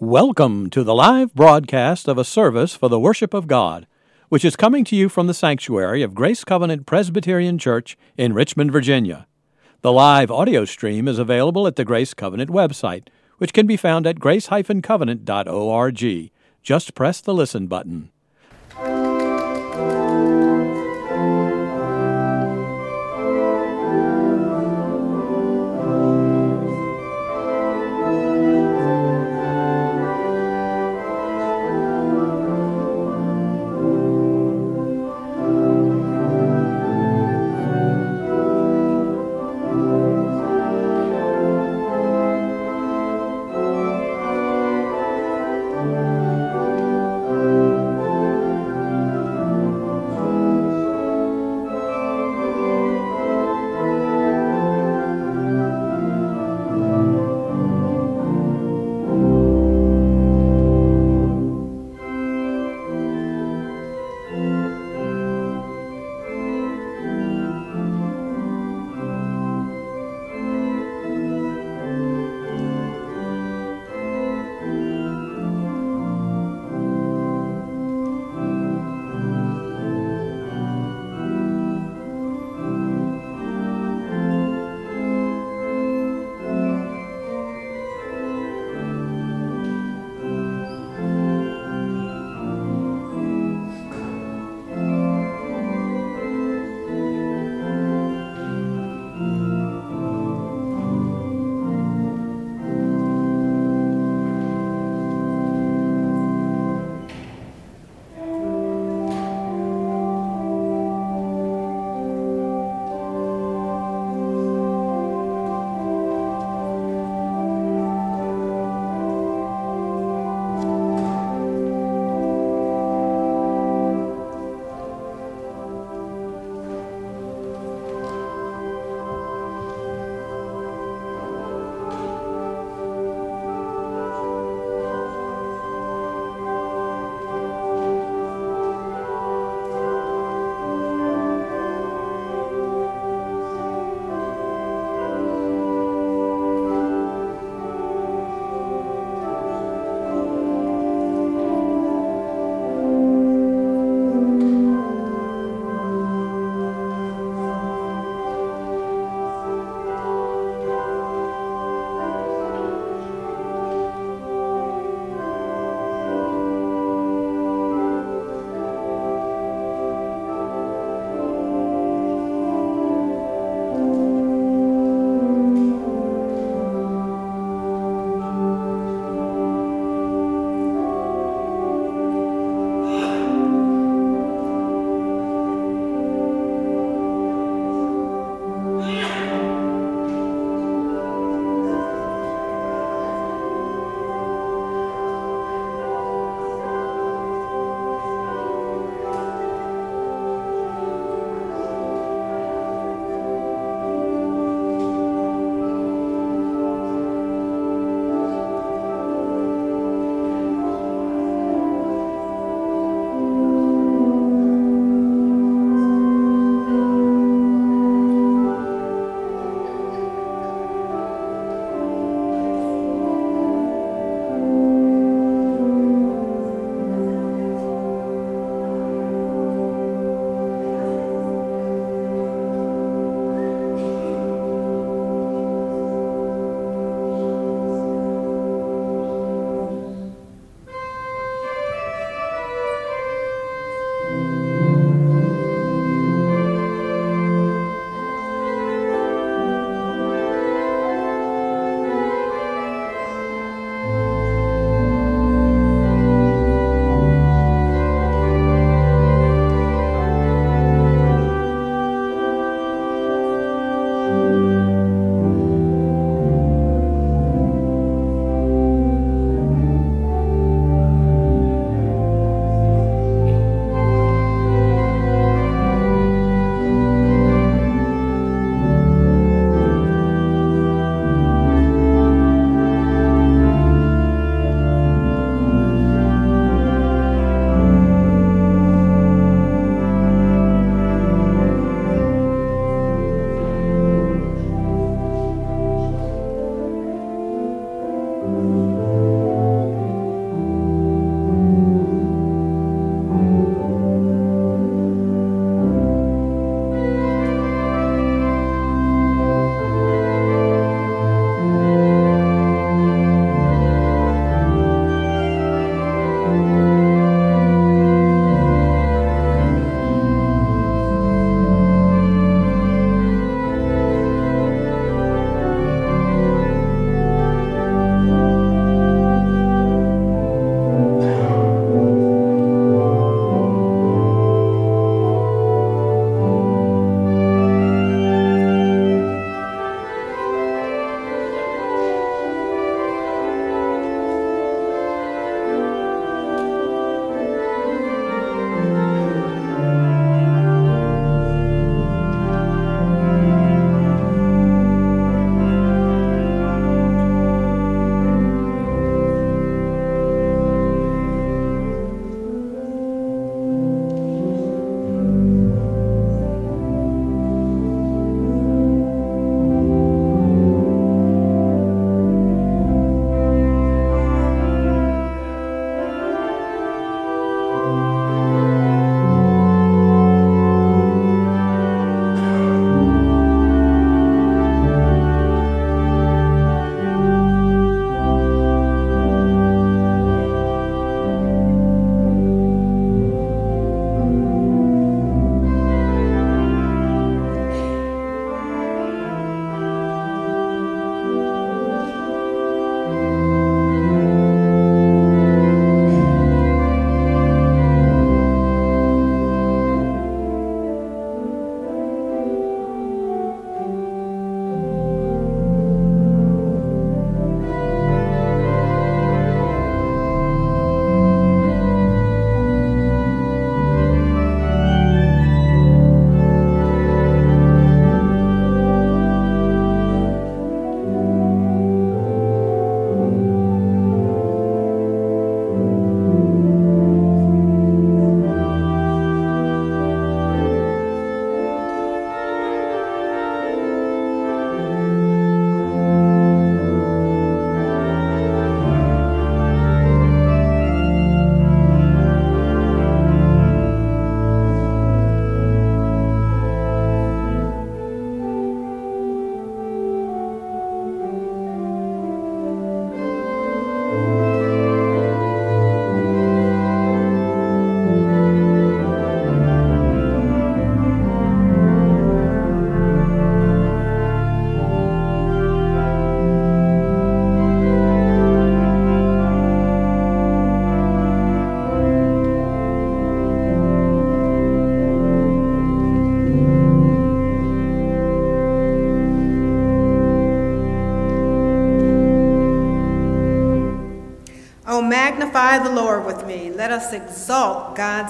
Welcome to the live broadcast of a service for the worship of God, which is coming to you from the sanctuary of Grace Covenant Presbyterian Church in Richmond, Virginia. The live audio stream is available at the Grace Covenant website, which can be found at grace-covenant.org. Just press the listen button.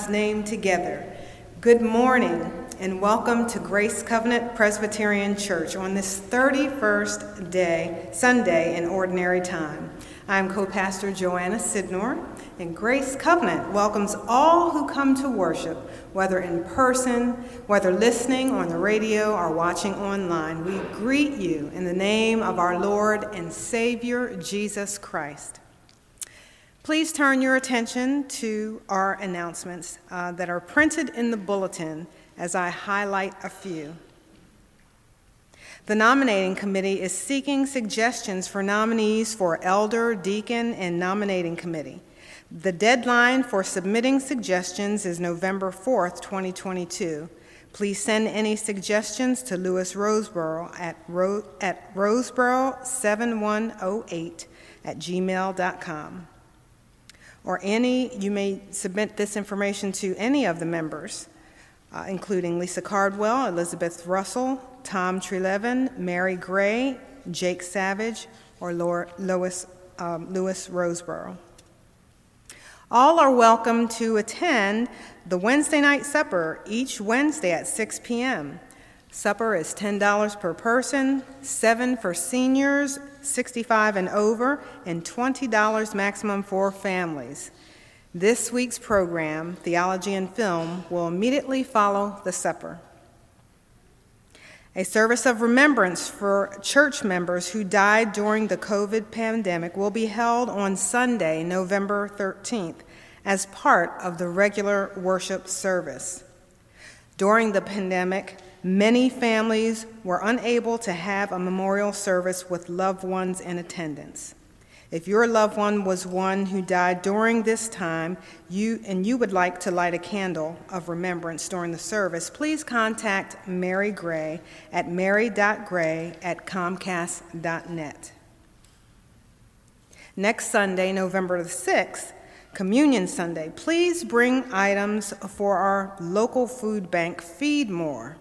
Name together. Good morning and welcome to Grace Covenant Presbyterian Church on this 31st day, Sunday in Ordinary Time. I'm co pastor Joanna Sidnor, and Grace Covenant welcomes all who come to worship, whether in person, whether listening on the radio, or watching online. We greet you in the name of our Lord and Savior, Jesus Christ. Please turn your attention to our announcements uh, that are printed in the bulletin as I highlight a few. The nominating committee is seeking suggestions for nominees for elder, deacon, and nominating committee. The deadline for submitting suggestions is November 4th, 2022. Please send any suggestions to Lewis Roseboro at, ro- at roseboro7108 at gmail.com or any, you may submit this information to any of the members, uh, including Lisa Cardwell, Elizabeth Russell, Tom Trelevin, Mary Gray, Jake Savage, or Lois, um, Lewis Roseboro. All are welcome to attend the Wednesday night supper each Wednesday at 6 p.m. Supper is $10 per person, 7 for seniors, 65 and over, and $20 maximum for families. This week's program, Theology and Film, will immediately follow the supper. A service of remembrance for church members who died during the COVID pandemic will be held on Sunday, November 13th, as part of the regular worship service. During the pandemic, Many families were unable to have a memorial service with loved ones in attendance. If your loved one was one who died during this time, you and you would like to light a candle of remembrance during the service, please contact Mary Gray at mary.gray at comcast.net. Next Sunday, November the 6th, Communion Sunday, please bring items for our local food bank, Feed More.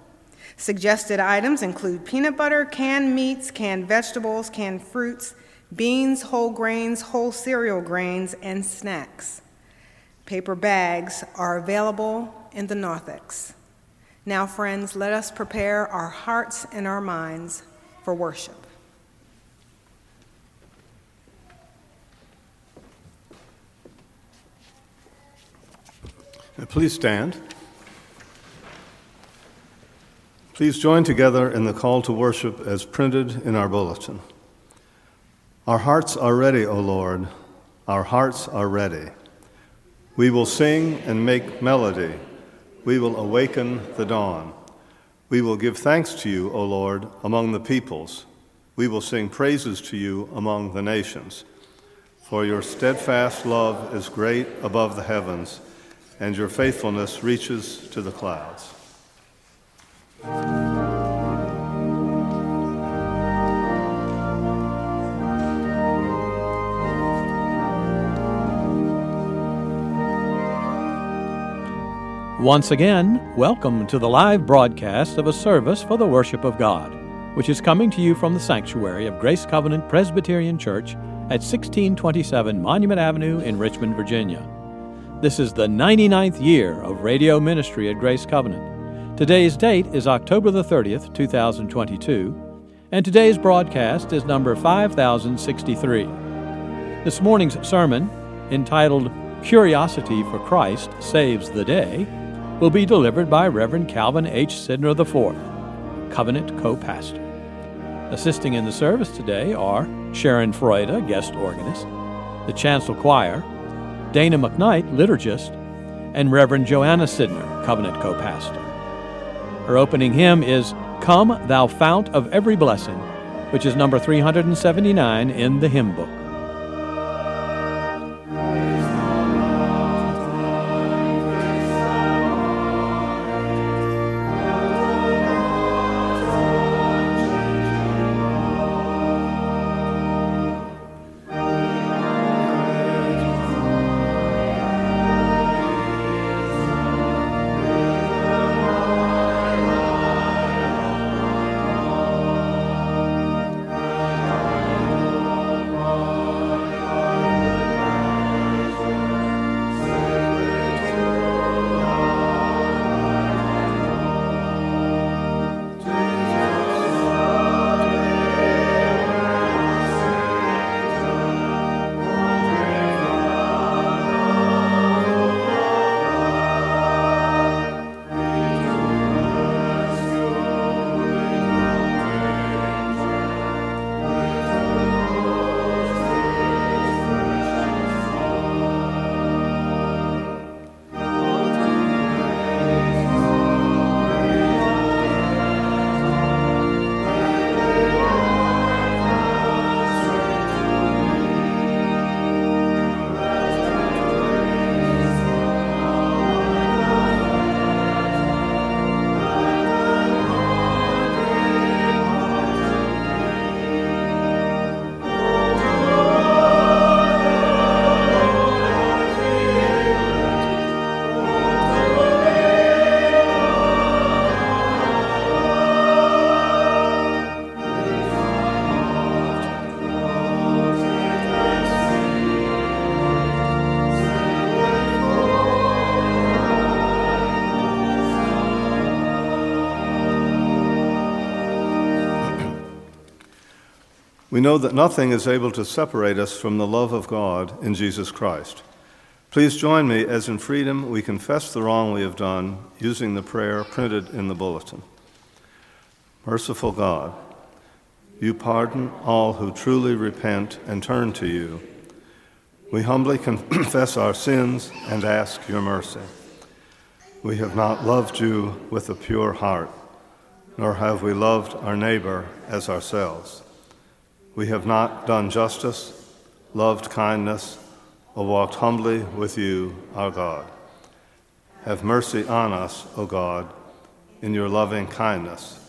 Suggested items include peanut butter, canned meats, canned vegetables, canned fruits, beans, whole grains, whole cereal grains, and snacks. Paper bags are available in the narthex. Now, friends, let us prepare our hearts and our minds for worship. Please stand. Please join together in the call to worship as printed in our bulletin. Our hearts are ready, O Lord. Our hearts are ready. We will sing and make melody. We will awaken the dawn. We will give thanks to you, O Lord, among the peoples. We will sing praises to you among the nations. For your steadfast love is great above the heavens, and your faithfulness reaches to the clouds. Once again, welcome to the live broadcast of a service for the worship of God, which is coming to you from the sanctuary of Grace Covenant Presbyterian Church at 1627 Monument Avenue in Richmond, Virginia. This is the 99th year of radio ministry at Grace Covenant. Today's date is October the 30th, 2022, and today's broadcast is number 5063. This morning's sermon, entitled Curiosity for Christ Saves the Day, will be delivered by Reverend Calvin H. Sidnor IV, Covenant co pastor. Assisting in the service today are Sharon Freude, guest organist, the Chancel Choir, Dana McKnight, liturgist, and Reverend Joanna Sidnor, Covenant co pastor. Her opening hymn is Come, Thou Fount of Every Blessing, which is number 379 in the hymn book. We know that nothing is able to separate us from the love of God in Jesus Christ. Please join me as in freedom we confess the wrong we have done using the prayer printed in the bulletin. Merciful God, you pardon all who truly repent and turn to you. We humbly confess our sins and ask your mercy. We have not loved you with a pure heart, nor have we loved our neighbor as ourselves. We have not done justice, loved kindness, or walked humbly with you, our God. Have mercy on us, O God, in your loving kindness.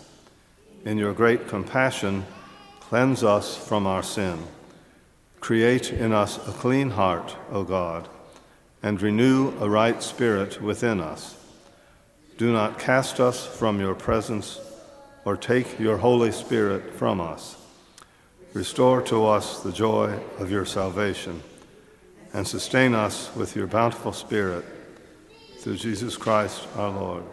In your great compassion, cleanse us from our sin. Create in us a clean heart, O God, and renew a right spirit within us. Do not cast us from your presence or take your Holy Spirit from us. Restore to us the joy of your salvation and sustain us with your bountiful Spirit through Jesus Christ our Lord.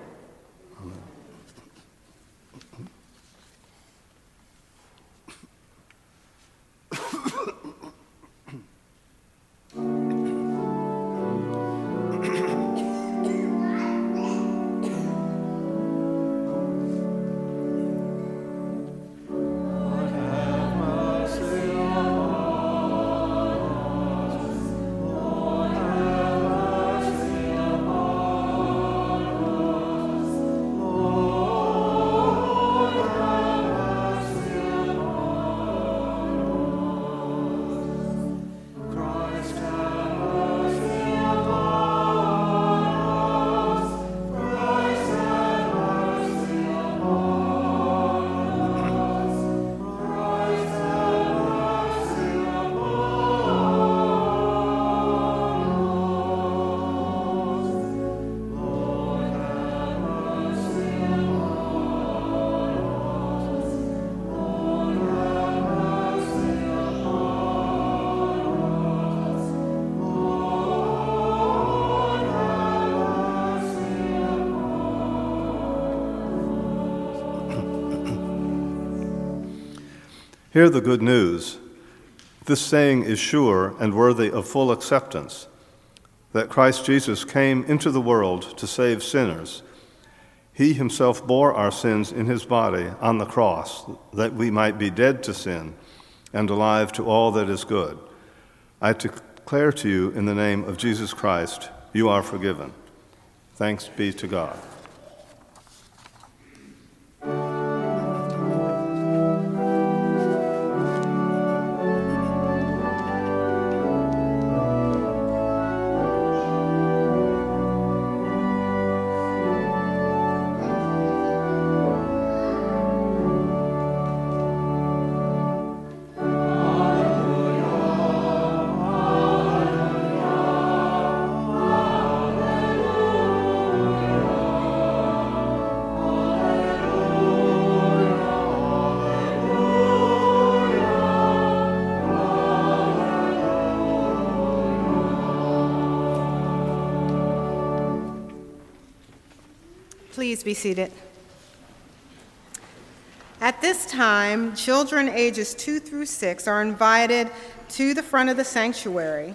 Hear the good news. This saying is sure and worthy of full acceptance that Christ Jesus came into the world to save sinners. He himself bore our sins in his body on the cross, that we might be dead to sin and alive to all that is good. I declare to you in the name of Jesus Christ, you are forgiven. Thanks be to God. Time, children ages 2 through 6 are invited to the front of the sanctuary.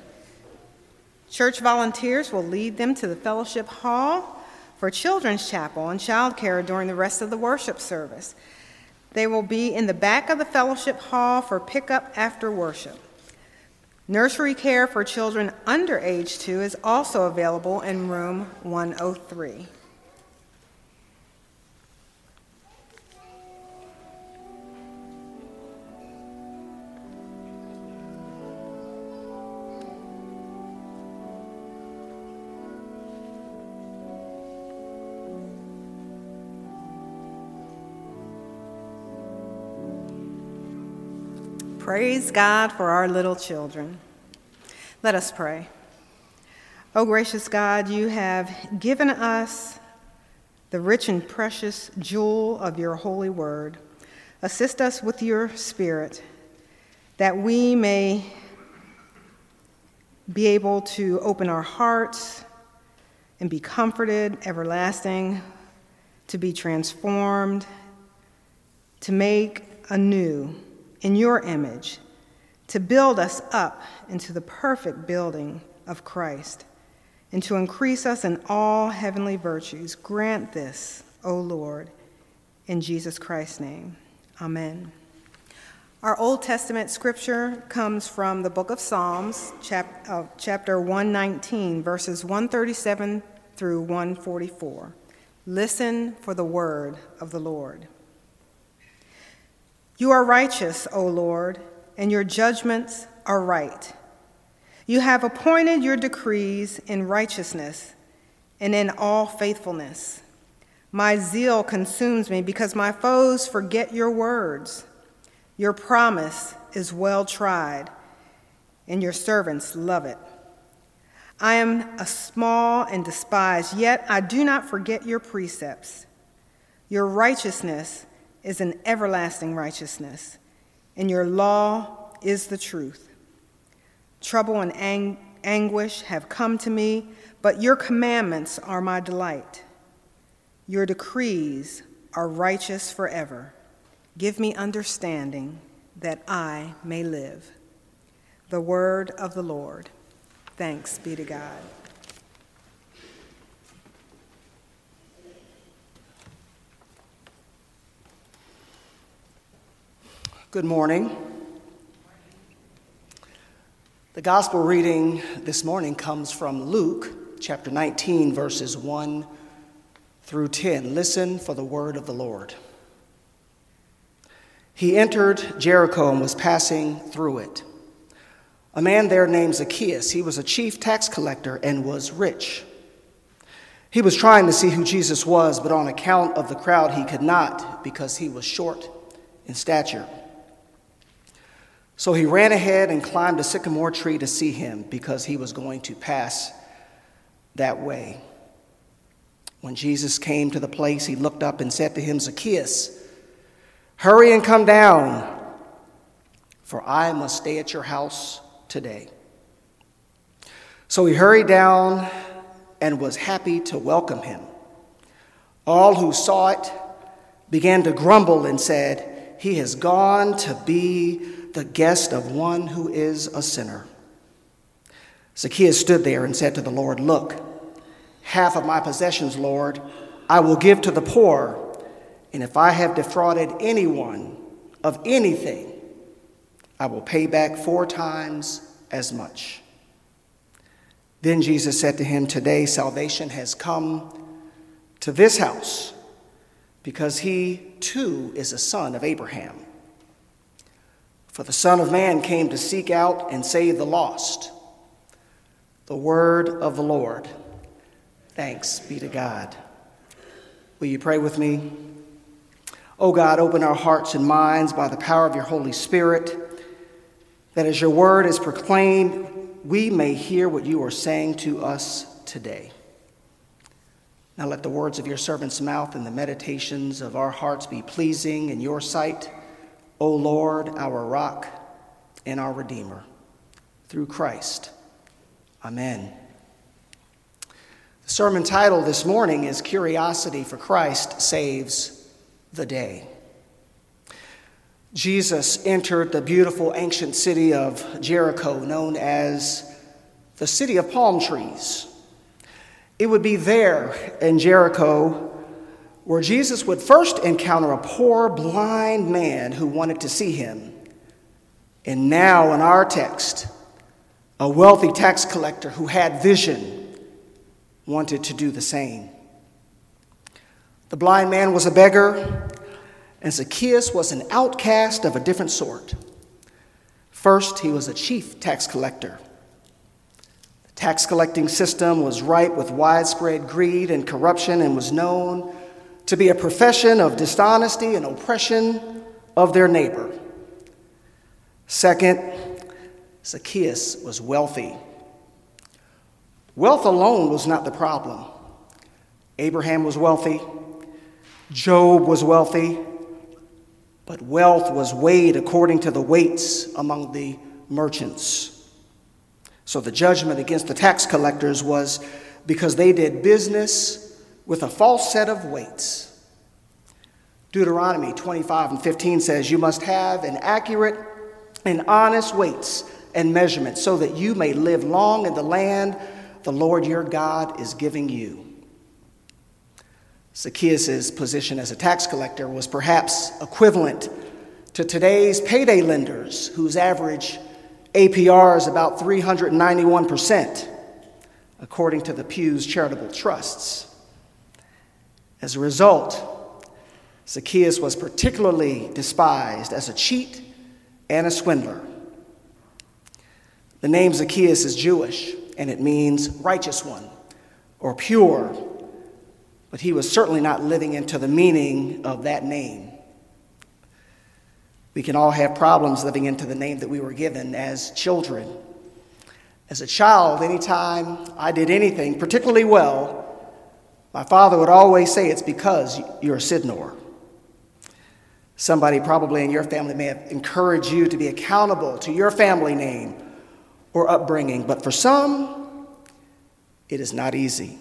Church volunteers will lead them to the fellowship hall for children's chapel and childcare during the rest of the worship service. They will be in the back of the fellowship hall for pickup after worship. Nursery care for children under age 2 is also available in room 103. Praise God for our little children. Let us pray. Oh, gracious God, you have given us the rich and precious jewel of your holy word. Assist us with your spirit that we may be able to open our hearts and be comforted, everlasting, to be transformed, to make anew in your image, to build us up into the perfect building of Christ, and to increase us in all heavenly virtues. Grant this, O Lord, in Jesus Christ's name. Amen. Our Old Testament scripture comes from the book of Psalms, chap- uh, chapter 119, verses 137 through 144. Listen for the word of the Lord. You are righteous, O Lord, and your judgments are right. You have appointed your decrees in righteousness and in all faithfulness. My zeal consumes me because my foes forget your words. Your promise is well tried, and your servants love it. I am a small and despised, yet I do not forget your precepts. Your righteousness is an everlasting righteousness, and your law is the truth. Trouble and ang- anguish have come to me, but your commandments are my delight. Your decrees are righteous forever. Give me understanding that I may live. The word of the Lord. Thanks be to God. Good morning. The gospel reading this morning comes from Luke chapter 19, verses 1 through 10. Listen for the word of the Lord. He entered Jericho and was passing through it. A man there named Zacchaeus, he was a chief tax collector and was rich. He was trying to see who Jesus was, but on account of the crowd, he could not because he was short in stature. So he ran ahead and climbed a sycamore tree to see him because he was going to pass that way. When Jesus came to the place, he looked up and said to him, Zacchaeus, Hurry and come down, for I must stay at your house today. So he hurried down and was happy to welcome him. All who saw it began to grumble and said, He has gone to be the guest of one who is a sinner. Zacchaeus stood there and said to the Lord, Look, half of my possessions, Lord, I will give to the poor. And if I have defrauded anyone of anything, I will pay back four times as much. Then Jesus said to him, Today salvation has come to this house, because he too is a son of Abraham. For the Son of Man came to seek out and save the lost. The word of the Lord. Thanks be to God. Will you pray with me? Oh God, open our hearts and minds by the power of your Holy Spirit, that as your word is proclaimed, we may hear what you are saying to us today. Now let the words of your servant's mouth and the meditations of our hearts be pleasing in your sight, O Lord, our rock and our Redeemer. Through Christ. Amen. The sermon title this morning is Curiosity for Christ Saves the day. Jesus entered the beautiful ancient city of Jericho, known as the city of palm trees. It would be there in Jericho where Jesus would first encounter a poor, blind man who wanted to see him. And now, in our text, a wealthy tax collector who had vision wanted to do the same. The blind man was a beggar, and Zacchaeus was an outcast of a different sort. First, he was a chief tax collector. The tax collecting system was ripe with widespread greed and corruption and was known to be a profession of dishonesty and oppression of their neighbor. Second, Zacchaeus was wealthy. Wealth alone was not the problem. Abraham was wealthy. Job was wealthy, but wealth was weighed according to the weights among the merchants. So the judgment against the tax collectors was because they did business with a false set of weights. Deuteronomy 25 and 15 says, You must have an accurate and honest weights and measurements so that you may live long in the land the Lord your God is giving you. Zacchaeus' position as a tax collector was perhaps equivalent to today's payday lenders, whose average APR is about 391%, according to the Pew's Charitable Trusts. As a result, Zacchaeus was particularly despised as a cheat and a swindler. The name Zacchaeus is Jewish, and it means righteous one or pure, but he was certainly not living into the meaning of that name. We can all have problems living into the name that we were given as children. As a child, anytime I did anything particularly well, my father would always say it's because you're a Sidnor. Somebody probably in your family may have encouraged you to be accountable to your family name or upbringing, but for some, it is not easy.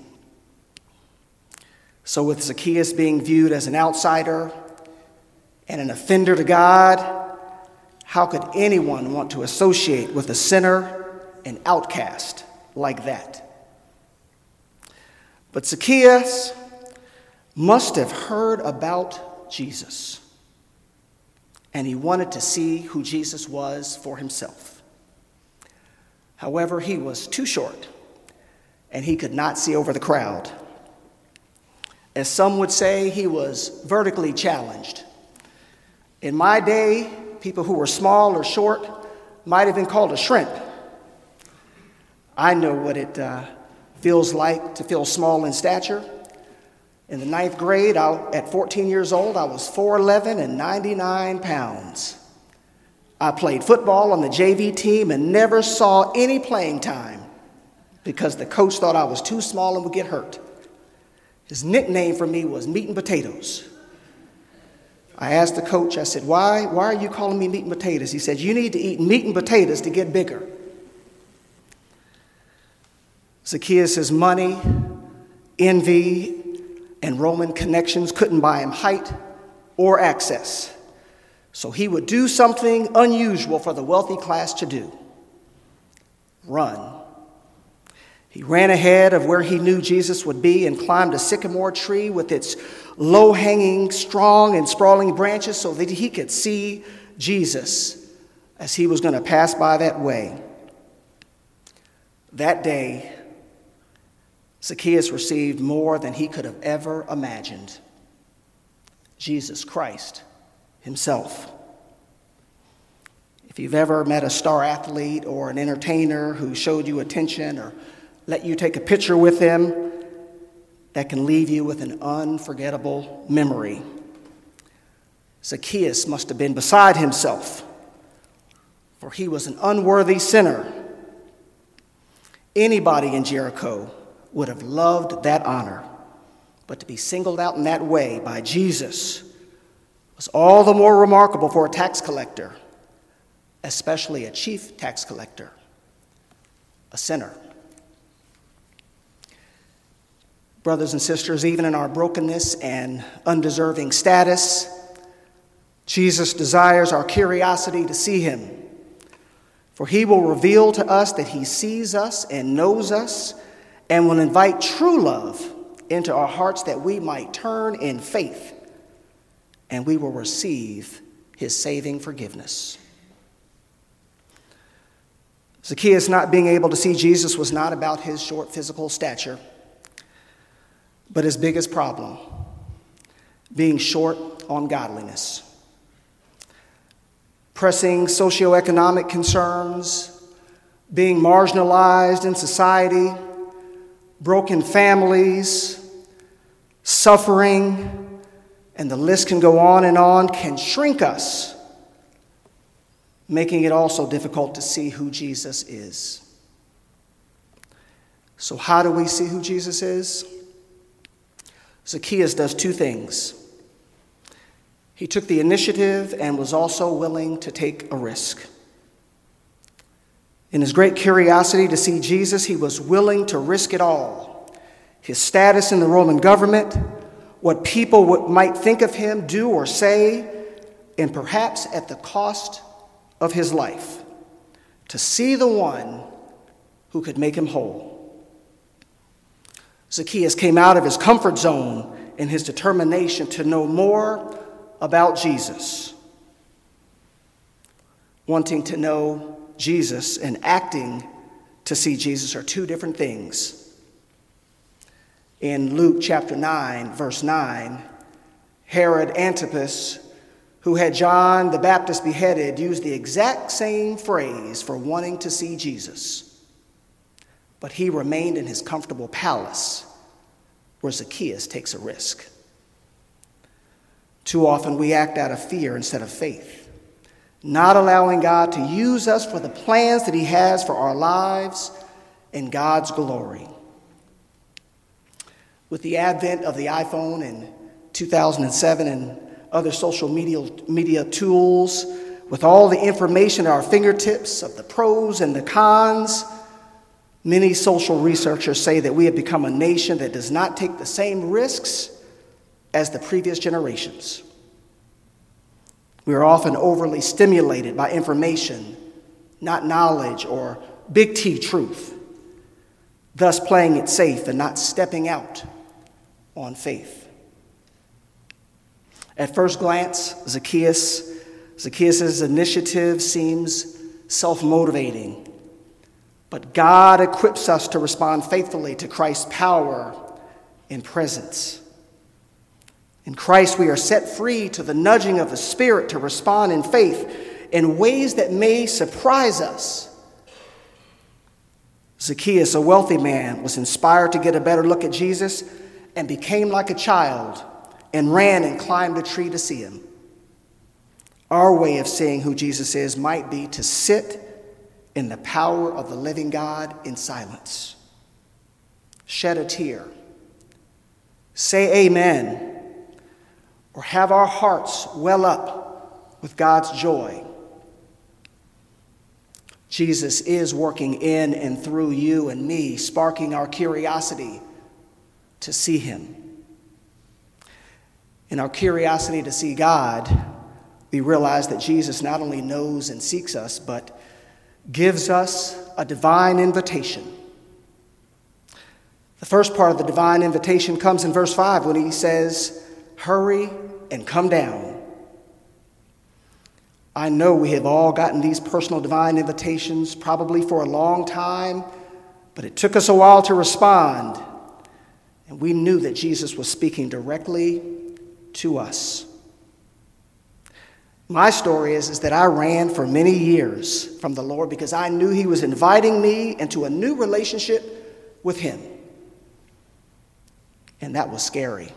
So, with Zacchaeus being viewed as an outsider and an offender to God, how could anyone want to associate with a sinner and outcast like that? But Zacchaeus must have heard about Jesus, and he wanted to see who Jesus was for himself. However, he was too short, and he could not see over the crowd. As some would say, he was vertically challenged. In my day, people who were small or short might have been called a shrimp. I know what it uh, feels like to feel small in stature. In the ninth grade, I, at 14 years old, I was 4'11 and 99 pounds. I played football on the JV team and never saw any playing time because the coach thought I was too small and would get hurt. His nickname for me was Meat and Potatoes. I asked the coach, I said, why, why are you calling me meat and potatoes? He said, You need to eat meat and potatoes to get bigger. Zacchaeus' money, envy, and Roman connections couldn't buy him height or access. So he would do something unusual for the wealthy class to do run. He ran ahead of where he knew Jesus would be and climbed a sycamore tree with its low hanging, strong, and sprawling branches so that he could see Jesus as he was going to pass by that way. That day, Zacchaeus received more than he could have ever imagined Jesus Christ himself. If you've ever met a star athlete or an entertainer who showed you attention or let you take a picture with them that can leave you with an unforgettable memory. Zacchaeus must have been beside himself, for he was an unworthy sinner. Anybody in Jericho would have loved that honor, but to be singled out in that way by Jesus was all the more remarkable for a tax collector, especially a chief tax collector, a sinner. Brothers and sisters, even in our brokenness and undeserving status, Jesus desires our curiosity to see him. For he will reveal to us that he sees us and knows us and will invite true love into our hearts that we might turn in faith and we will receive his saving forgiveness. Zacchaeus not being able to see Jesus was not about his short physical stature but his biggest problem being short on godliness. Pressing socioeconomic concerns, being marginalized in society, broken families, suffering, and the list can go on and on, can shrink us, making it also difficult to see who Jesus is. So, how do we see who Jesus is? Zacchaeus does two things. He took the initiative and was also willing to take a risk. In his great curiosity to see Jesus, he was willing to risk it all his status in the Roman government, what people might think of him, do, or say, and perhaps at the cost of his life, to see the one who could make him whole. Zacchaeus came out of his comfort zone in his determination to know more about Jesus. Wanting to know Jesus and acting to see Jesus are two different things. In Luke chapter 9, verse 9, Herod Antipas, who had John the Baptist beheaded, used the exact same phrase for wanting to see Jesus. But he remained in his comfortable palace where Zacchaeus takes a risk. Too often we act out of fear instead of faith, not allowing God to use us for the plans that He has for our lives and God's glory. With the advent of the iPhone in 2007 and other social media, media tools, with all the information at our fingertips of the pros and the cons, Many social researchers say that we have become a nation that does not take the same risks as the previous generations. We are often overly stimulated by information, not knowledge or big T truth, thus playing it safe and not stepping out on faith. At first glance, Zacchaeus, Zacchaeus' initiative seems self-motivating but God equips us to respond faithfully to Christ's power and presence. In Christ, we are set free to the nudging of the Spirit to respond in faith in ways that may surprise us. Zacchaeus, a wealthy man, was inspired to get a better look at Jesus and became like a child and ran and climbed a tree to see him. Our way of seeing who Jesus is might be to sit in the power of the living God in silence. Shed a tear. Say amen. Or have our hearts well up with God's joy. Jesus is working in and through you and me, sparking our curiosity to see Him. In our curiosity to see God, we realize that Jesus not only knows and seeks us, but gives us a divine invitation. The first part of the divine invitation comes in verse 5 when he says, Hurry and come down. I know we have all gotten these personal divine invitations probably for a long time, but it took us a while to respond. And we knew that Jesus was speaking directly to us. My story is, is that I ran for many years from the Lord because I knew He was inviting me into a new relationship with Him. And that was scary.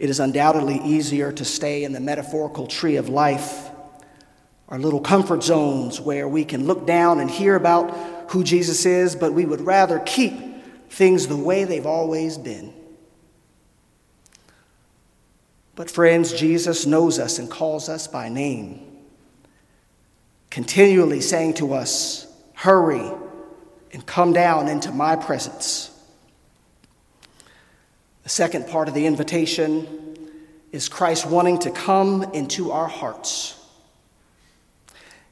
It is undoubtedly easier to stay in the metaphorical tree of life, our little comfort zones where we can look down and hear about who Jesus is, but we would rather keep things the way they've always been. But, friends, Jesus knows us and calls us by name, continually saying to us, Hurry and come down into my presence. Second part of the invitation is Christ wanting to come into our hearts.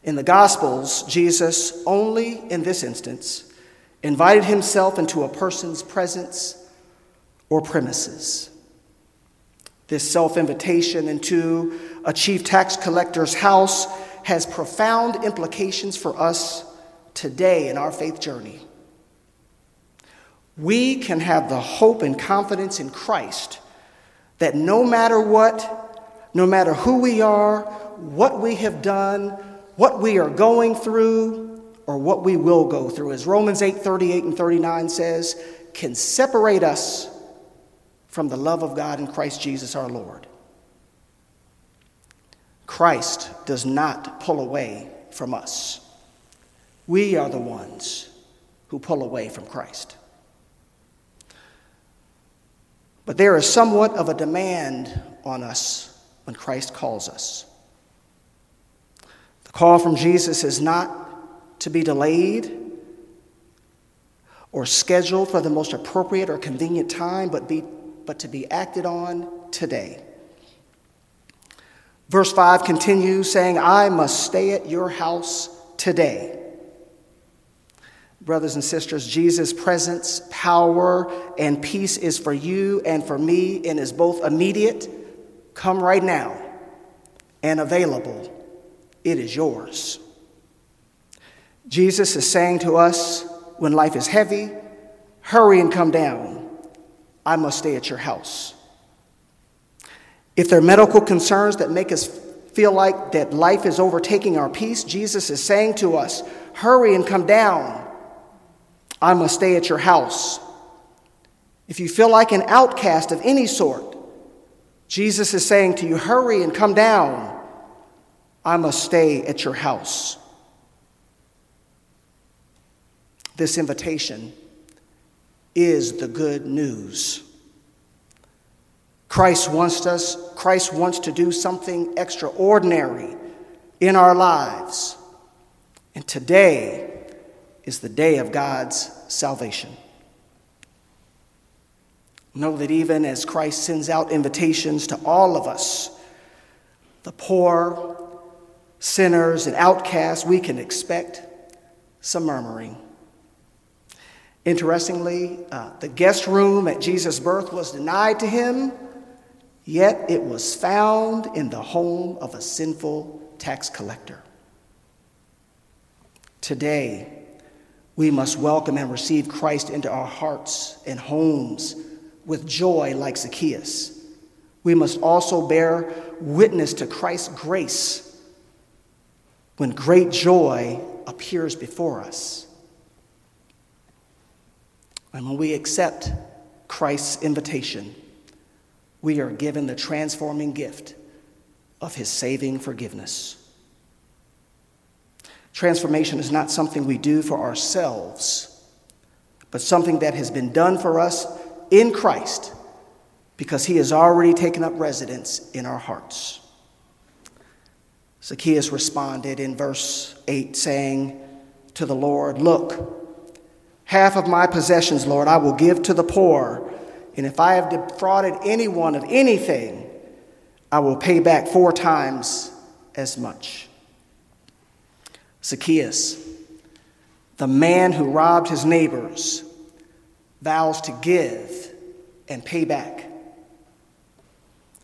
In the Gospels, Jesus only in this instance invited himself into a person's presence or premises. This self invitation into a chief tax collector's house has profound implications for us today in our faith journey. We can have the hope and confidence in Christ that no matter what, no matter who we are, what we have done, what we are going through, or what we will go through, as Romans 8 38 and 39 says, can separate us from the love of God in Christ Jesus our Lord. Christ does not pull away from us. We are the ones who pull away from Christ. But there is somewhat of a demand on us when Christ calls us. The call from Jesus is not to be delayed or scheduled for the most appropriate or convenient time, but, be, but to be acted on today. Verse 5 continues saying, I must stay at your house today. Brothers and sisters, Jesus' presence, power, and peace is for you and for me and is both immediate, come right now, and available. It is yours. Jesus is saying to us when life is heavy, hurry and come down. I must stay at your house. If there are medical concerns that make us feel like that life is overtaking our peace, Jesus is saying to us, hurry and come down. I must stay at your house. If you feel like an outcast of any sort, Jesus is saying to you, hurry and come down. I must stay at your house. This invitation is the good news. Christ wants us, Christ wants to do something extraordinary in our lives. And today is the day of God's salvation. Know that even as Christ sends out invitations to all of us, the poor, sinners, and outcasts, we can expect some murmuring. Interestingly, uh, the guest room at Jesus' birth was denied to him Yet it was found in the home of a sinful tax collector. Today, we must welcome and receive Christ into our hearts and homes with joy like Zacchaeus. We must also bear witness to Christ's grace when great joy appears before us. And when we accept Christ's invitation, we are given the transforming gift of his saving forgiveness. Transformation is not something we do for ourselves, but something that has been done for us in Christ because he has already taken up residence in our hearts. Zacchaeus responded in verse 8, saying to the Lord, Look, half of my possessions, Lord, I will give to the poor. And if I have defrauded anyone of anything, I will pay back four times as much. Zacchaeus, the man who robbed his neighbors, vows to give and pay back.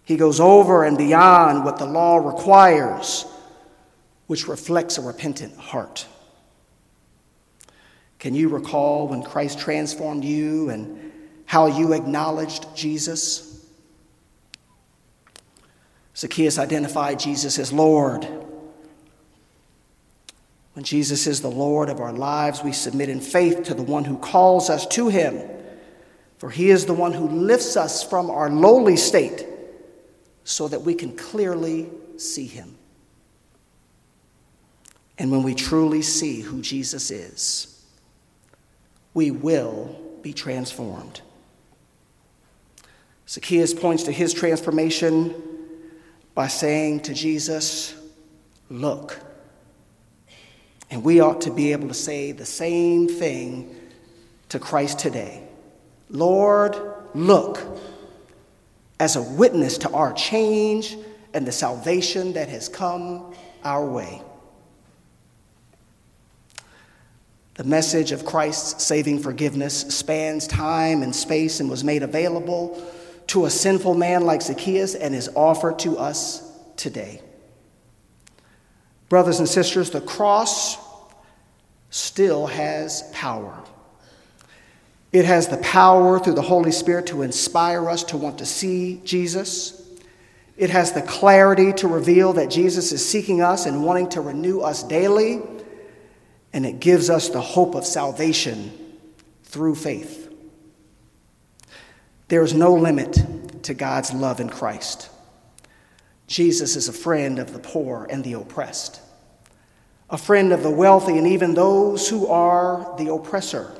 He goes over and beyond what the law requires, which reflects a repentant heart. Can you recall when Christ transformed you and how you acknowledged Jesus. Zacchaeus identified Jesus as Lord. When Jesus is the Lord of our lives, we submit in faith to the one who calls us to him, for he is the one who lifts us from our lowly state so that we can clearly see him. And when we truly see who Jesus is, we will be transformed. Zacchaeus points to his transformation by saying to Jesus, Look. And we ought to be able to say the same thing to Christ today Lord, look, as a witness to our change and the salvation that has come our way. The message of Christ's saving forgiveness spans time and space and was made available to a sinful man like Zacchaeus and is offered to us today. Brothers and sisters, the cross still has power. It has the power through the Holy Spirit to inspire us to want to see Jesus. It has the clarity to reveal that Jesus is seeking us and wanting to renew us daily. And it gives us the hope of salvation through faith. There is no limit to God's love in Christ. Jesus is a friend of the poor and the oppressed, a friend of the wealthy and even those who are the oppressor.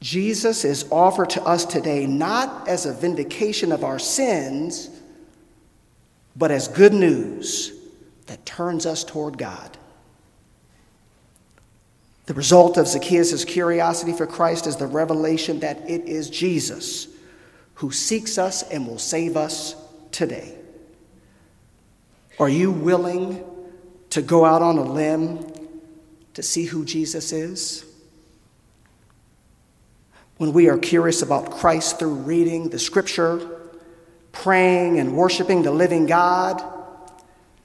Jesus is offered to us today not as a vindication of our sins, but as good news that turns us toward God. The result of Zacchaeus' curiosity for Christ is the revelation that it is Jesus who seeks us and will save us today. Are you willing to go out on a limb to see who Jesus is? When we are curious about Christ through reading the scripture, praying, and worshiping the living God,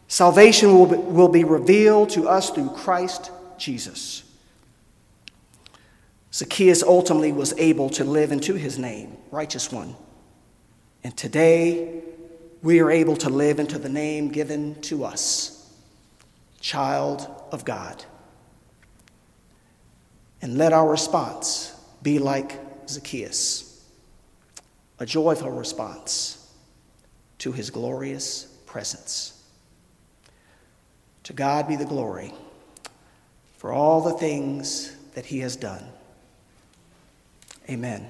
salvation will be, will be revealed to us through Christ Jesus. Zacchaeus ultimately was able to live into his name, Righteous One. And today, we are able to live into the name given to us, Child of God. And let our response be like Zacchaeus, a joyful response to his glorious presence. To God be the glory for all the things that he has done. Amen.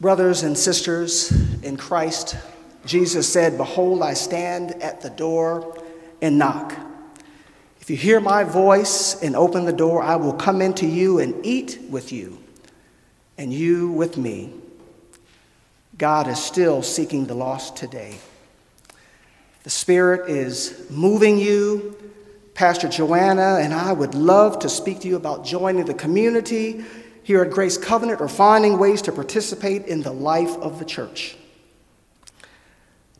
Brothers and sisters in Christ, Jesus said, Behold, I stand at the door and knock. If you hear my voice and open the door, I will come into you and eat with you, and you with me. God is still seeking the lost today. The Spirit is moving you Pastor Joanna and I would love to speak to you about joining the community here at Grace Covenant or finding ways to participate in the life of the church.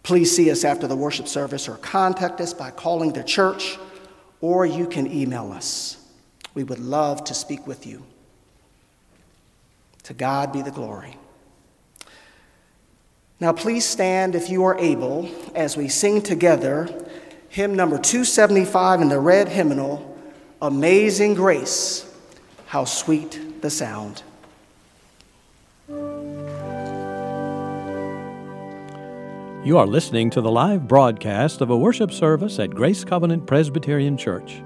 Please see us after the worship service or contact us by calling the church or you can email us. We would love to speak with you. To God be the glory. Now, please stand if you are able as we sing together hymn number 275 in the red hymnal, Amazing Grace, How Sweet the Sound. You are listening to the live broadcast of a worship service at Grace Covenant Presbyterian Church.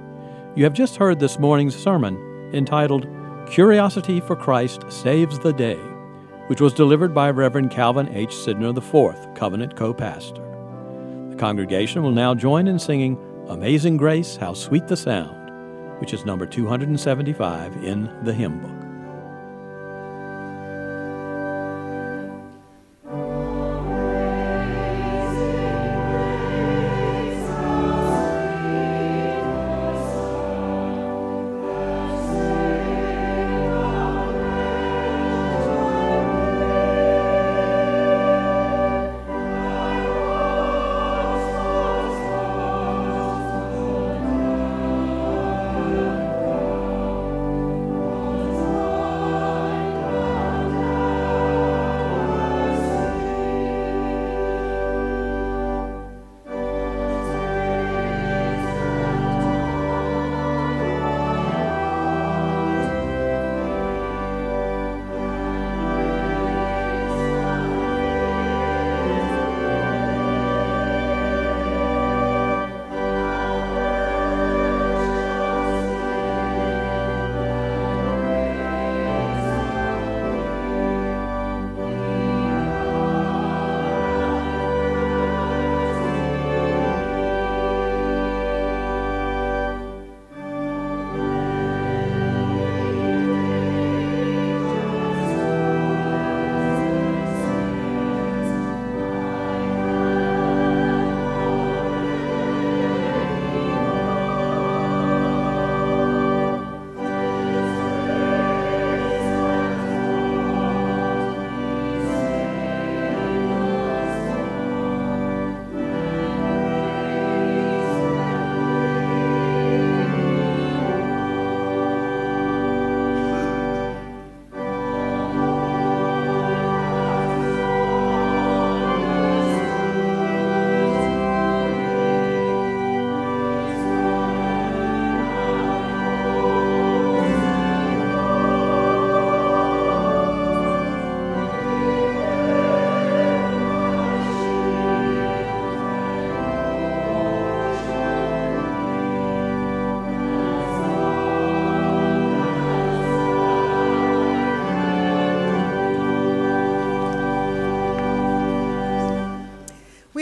You have just heard this morning's sermon entitled Curiosity for Christ Saves the Day, which was delivered by Reverend Calvin H. Sidnor IV, Covenant co pastor. The congregation will now join in singing Amazing Grace, How Sweet the Sound, which is number 275 in the hymn book.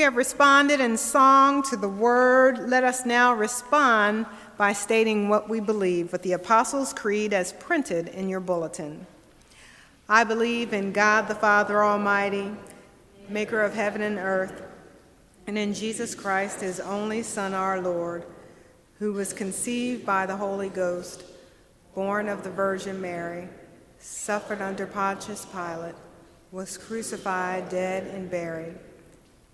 We have responded in song to the word. Let us now respond by stating what we believe with the Apostles' Creed as printed in your bulletin. I believe in God the Father Almighty, maker of heaven and earth, and in Jesus Christ, his only Son, our Lord, who was conceived by the Holy Ghost, born of the Virgin Mary, suffered under Pontius Pilate, was crucified, dead, and buried.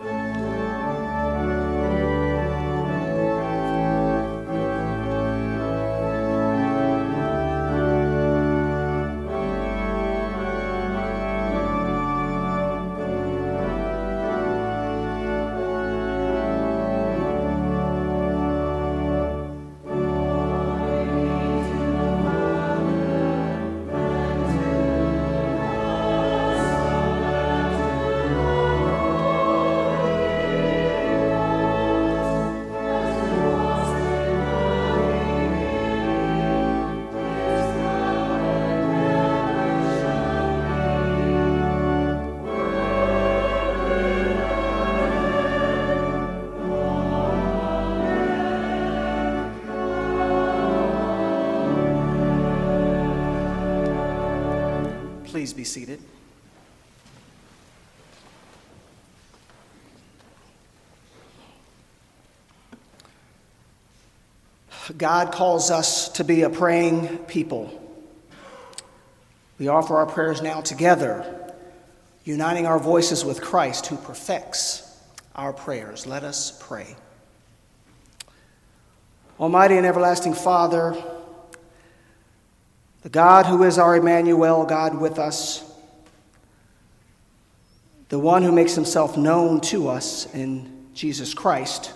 Bye. Please be seated. God calls us to be a praying people. We offer our prayers now together, uniting our voices with Christ who perfects our prayers. Let us pray. Almighty and everlasting Father, the God who is our Emmanuel, God with us, the one who makes himself known to us in Jesus Christ,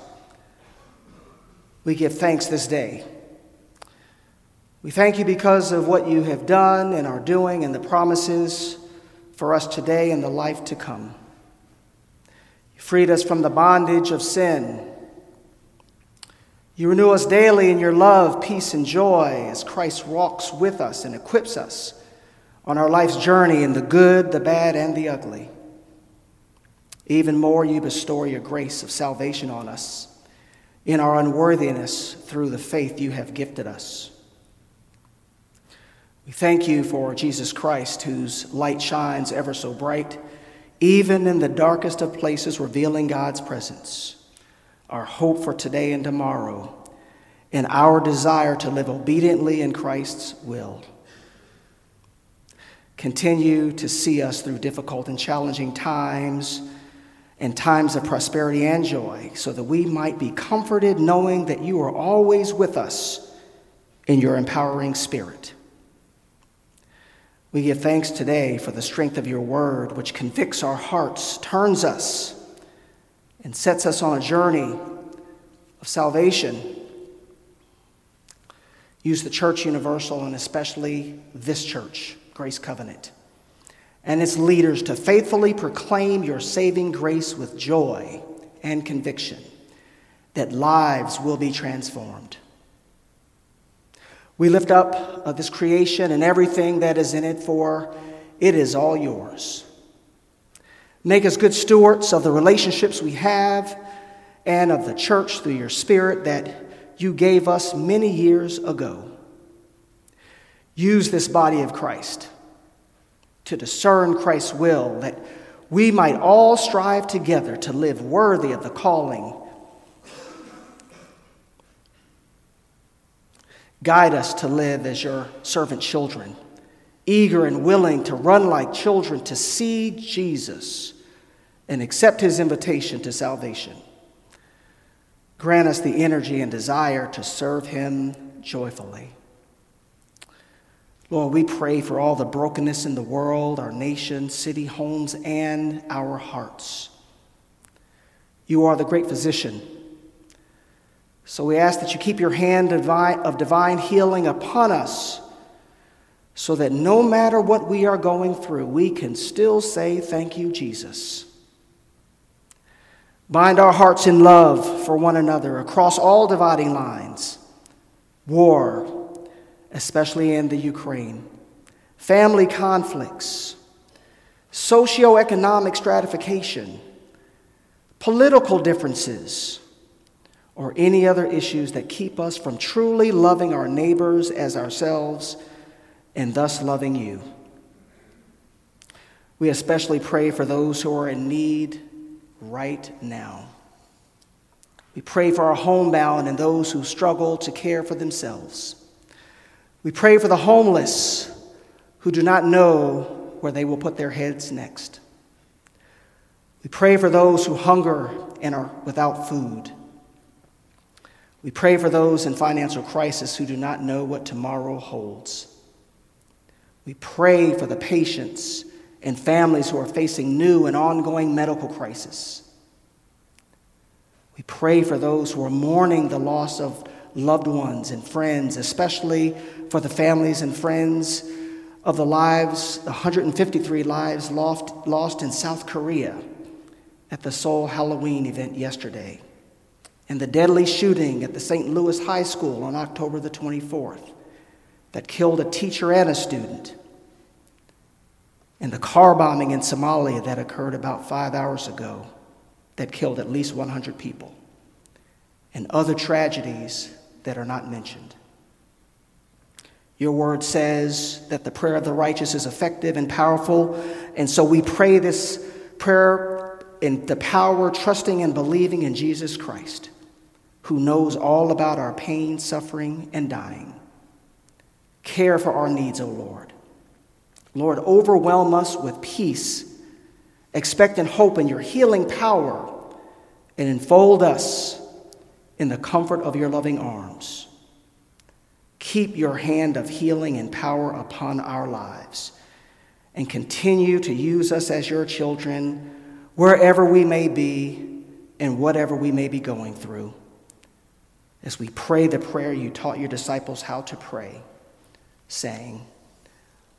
we give thanks this day. We thank you because of what you have done and are doing and the promises for us today and the life to come. You freed us from the bondage of sin you renew us daily in your love, peace, and joy as Christ walks with us and equips us on our life's journey in the good, the bad, and the ugly. Even more, you bestow your grace of salvation on us in our unworthiness through the faith you have gifted us. We thank you for Jesus Christ, whose light shines ever so bright, even in the darkest of places, revealing God's presence our hope for today and tomorrow, and our desire to live obediently in Christ's will. Continue to see us through difficult and challenging times and times of prosperity and joy, so that we might be comforted knowing that you are always with us in your empowering spirit. We give thanks today for the strength of your word, which convicts our hearts, turns us, and sets us on a journey of salvation. Use the Church Universal and especially this church, Grace Covenant, and its leaders to faithfully proclaim your saving grace with joy and conviction that lives will be transformed. We lift up uh, this creation and everything that is in it, for it is all yours. Make us good stewards of the relationships we have and of the church through your Spirit that you gave us many years ago. Use this body of Christ to discern Christ's will, that we might all strive together to live worthy of the calling. Guide us to live as your servant children, eager and willing to run like children to see Jesus and accept his invitation to salvation. Grant us the energy and desire to serve him joyfully. Lord, we pray for all the brokenness in the world, our nation, city, homes, and our hearts. You are the great physician. So we ask that you keep your hand of divine healing upon us so that no matter what we are going through, we can still say, Thank you, Jesus. Bind our hearts in love for one another across all dividing lines. War, especially in the Ukraine, family conflicts, socioeconomic stratification, political differences, or any other issues that keep us from truly loving our neighbors as ourselves and thus loving you. We especially pray for those who are in need right now. We pray for our homebound and those who struggle to care for themselves. We pray for the homeless who do not know where they will put their heads next. We pray for those who hunger and are without food. We pray for those in financial crisis who do not know what tomorrow holds. We pray for the patients and families who are facing new and ongoing medical crisis. We pray for those who are mourning the loss of loved ones and friends, especially for the families and friends of the lives, the 153 lives lost, lost in South Korea at the Seoul Halloween event yesterday, and the deadly shooting at the St. Louis High School on October the 24th that killed a teacher and a student, and the car bombing in Somalia that occurred about five hours ago that killed at least 100 people, and other tragedies that are not mentioned. Your word says that the prayer of the righteous is effective and powerful, and so we pray this prayer in the power, trusting and believing in Jesus Christ, who knows all about our pain, suffering, and dying. Care for our needs, O Lord. Lord, overwhelm us with peace expectant hope in your healing power, and enfold us in the comfort of your loving arms. Keep your hand of healing and power upon our lives, and continue to use us as your children wherever we may be and whatever we may be going through. As we pray the prayer you taught your disciples how to pray, saying,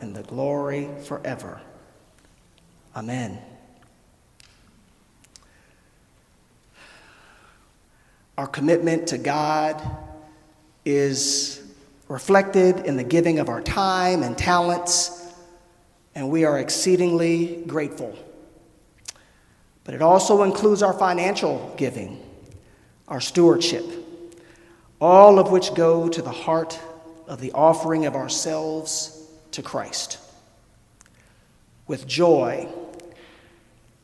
and the glory forever. Amen. Our commitment to God is reflected in the giving of our time and talents, and we are exceedingly grateful. But it also includes our financial giving, our stewardship, all of which go to the heart of the offering of ourselves to Christ. With joy,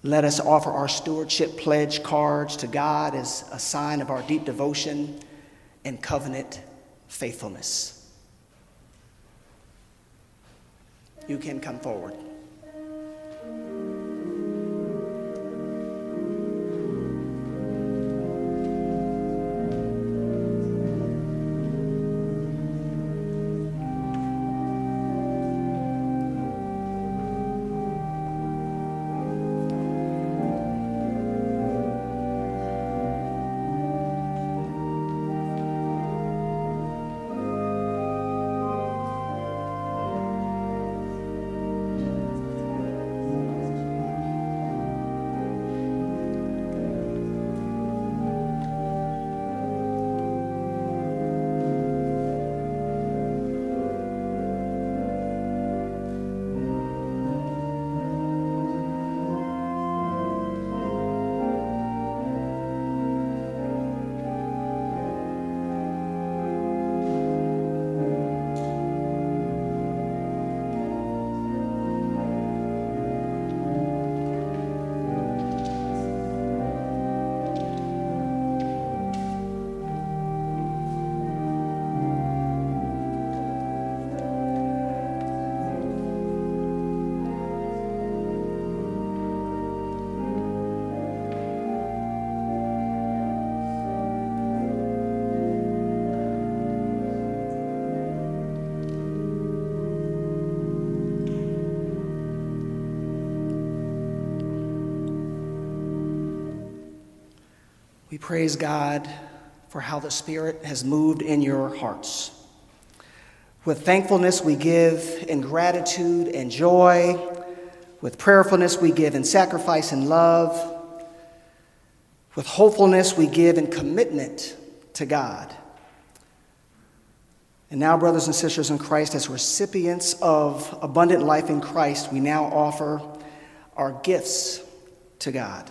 let us offer our stewardship pledge cards to God as a sign of our deep devotion and covenant faithfulness. You can come forward. Praise God for how the Spirit has moved in your hearts. With thankfulness, we give in gratitude and joy. With prayerfulness, we give in sacrifice and love. With hopefulness, we give in commitment to God. And now, brothers and sisters in Christ, as recipients of abundant life in Christ, we now offer our gifts to God.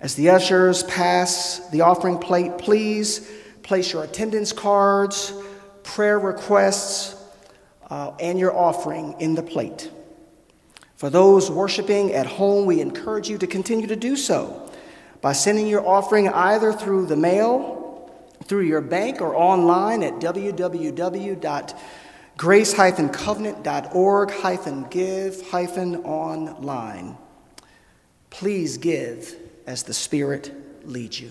As the ushers pass the offering plate, please place your attendance cards, prayer requests, uh, and your offering in the plate. For those worshiping at home, we encourage you to continue to do so by sending your offering either through the mail, through your bank, or online at www.grace-covenant.org-give-online. Please give as the Spirit leads you.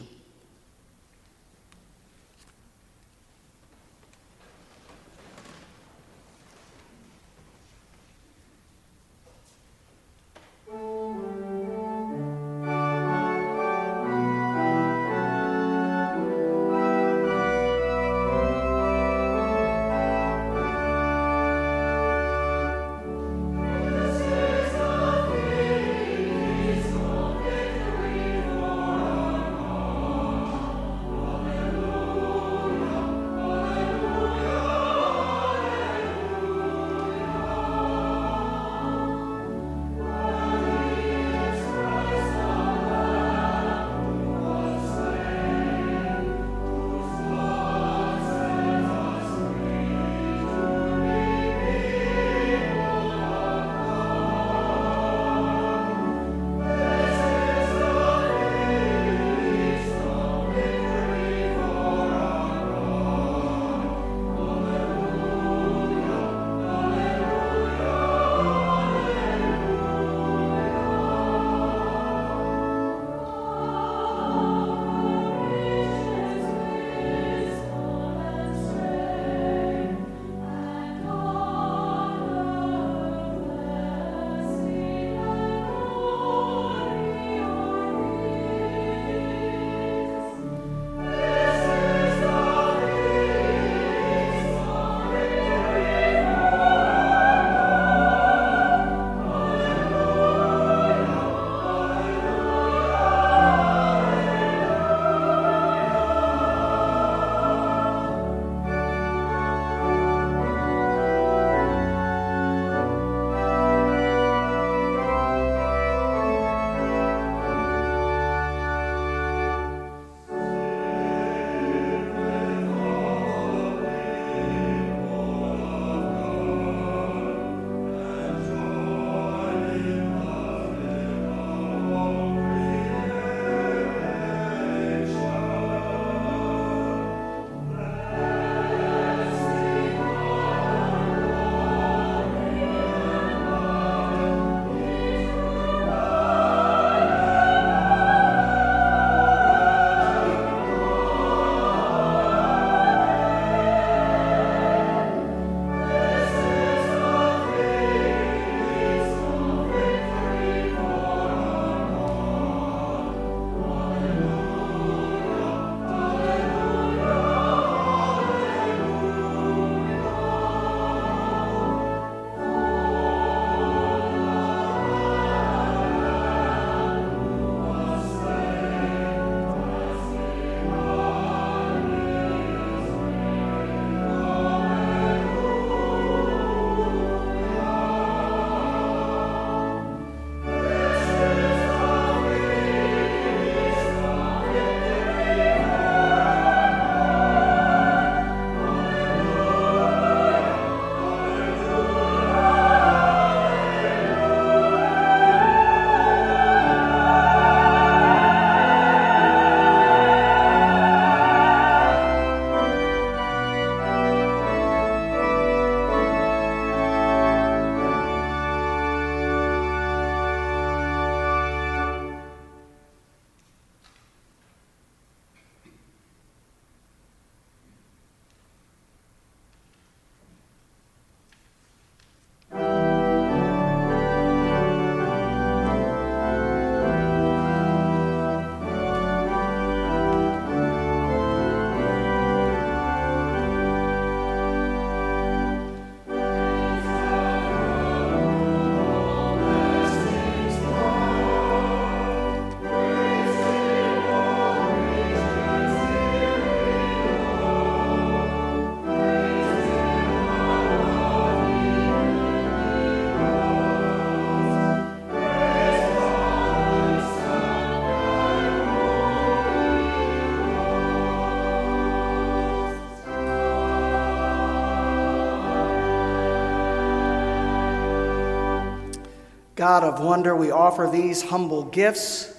God of wonder, we offer these humble gifts,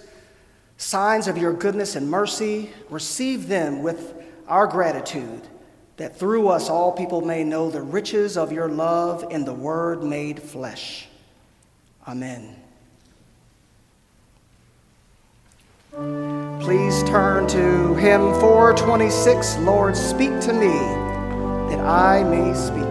signs of your goodness and mercy. Receive them with our gratitude, that through us all people may know the riches of your love in the Word made flesh. Amen. Please turn to hymn 426, Lord, speak to me that I may speak.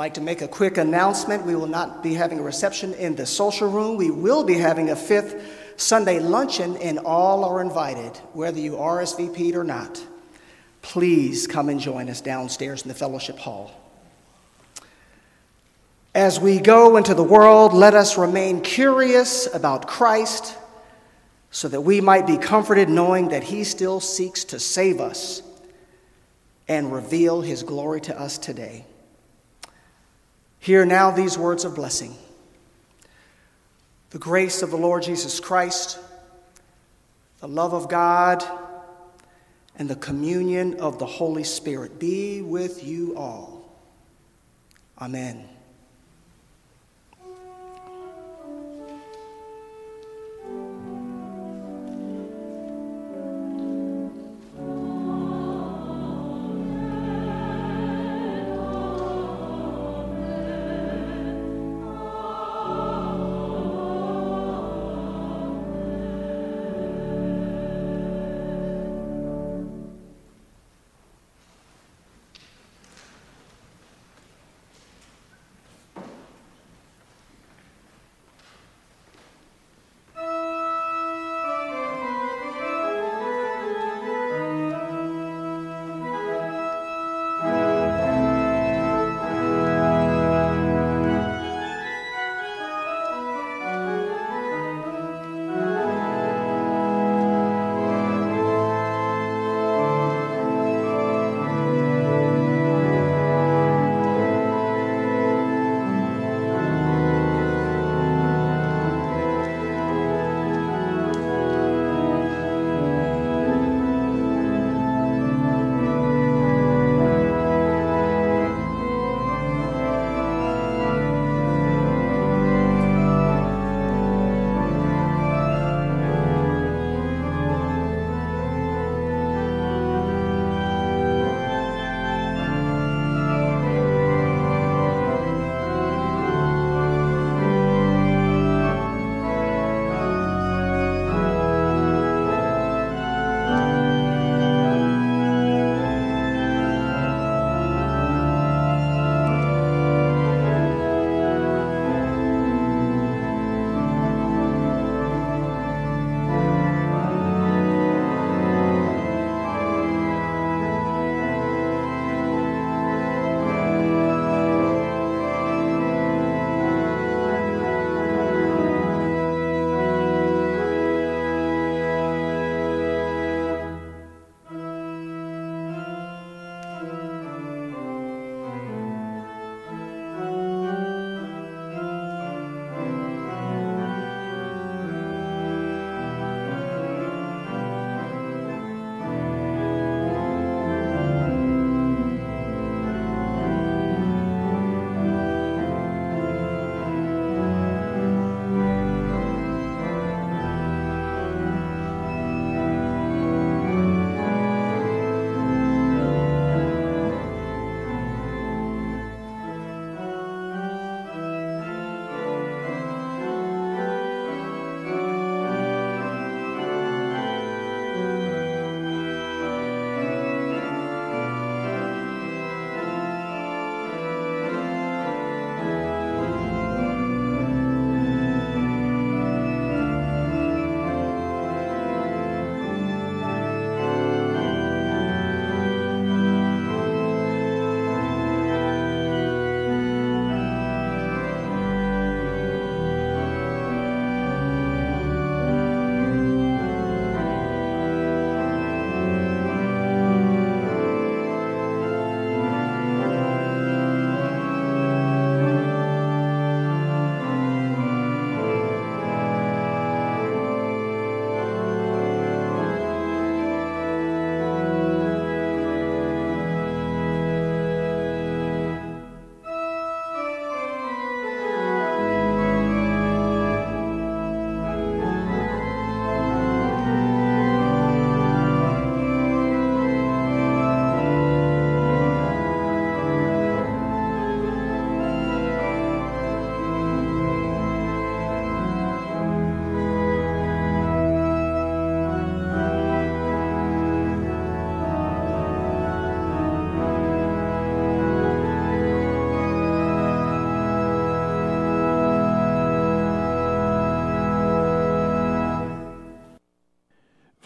Like to make a quick announcement. We will not be having a reception in the social room. We will be having a fifth Sunday luncheon, and all are invited, whether you RSVP'd or not. Please come and join us downstairs in the fellowship hall. As we go into the world, let us remain curious about Christ so that we might be comforted knowing that He still seeks to save us and reveal His glory to us today. Hear now these words of blessing. The grace of the Lord Jesus Christ, the love of God, and the communion of the Holy Spirit be with you all. Amen.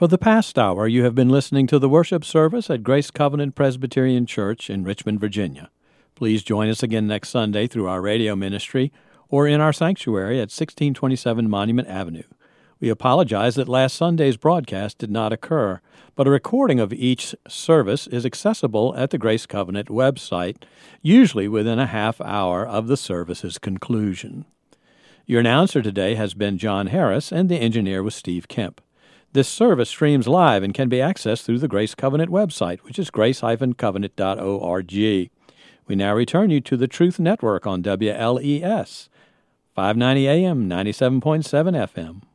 For the past hour, you have been listening to the worship service at Grace Covenant Presbyterian Church in Richmond, Virginia. Please join us again next Sunday through our radio ministry or in our sanctuary at 1627 Monument Avenue. We apologize that last Sunday's broadcast did not occur, but a recording of each service is accessible at the Grace Covenant website, usually within a half hour of the service's conclusion. Your announcer today has been John Harris, and the engineer was Steve Kemp. This service streams live and can be accessed through the Grace Covenant website, which is grace-covenant.org. We now return you to the Truth Network on WLES, 590 AM, 97.7 FM.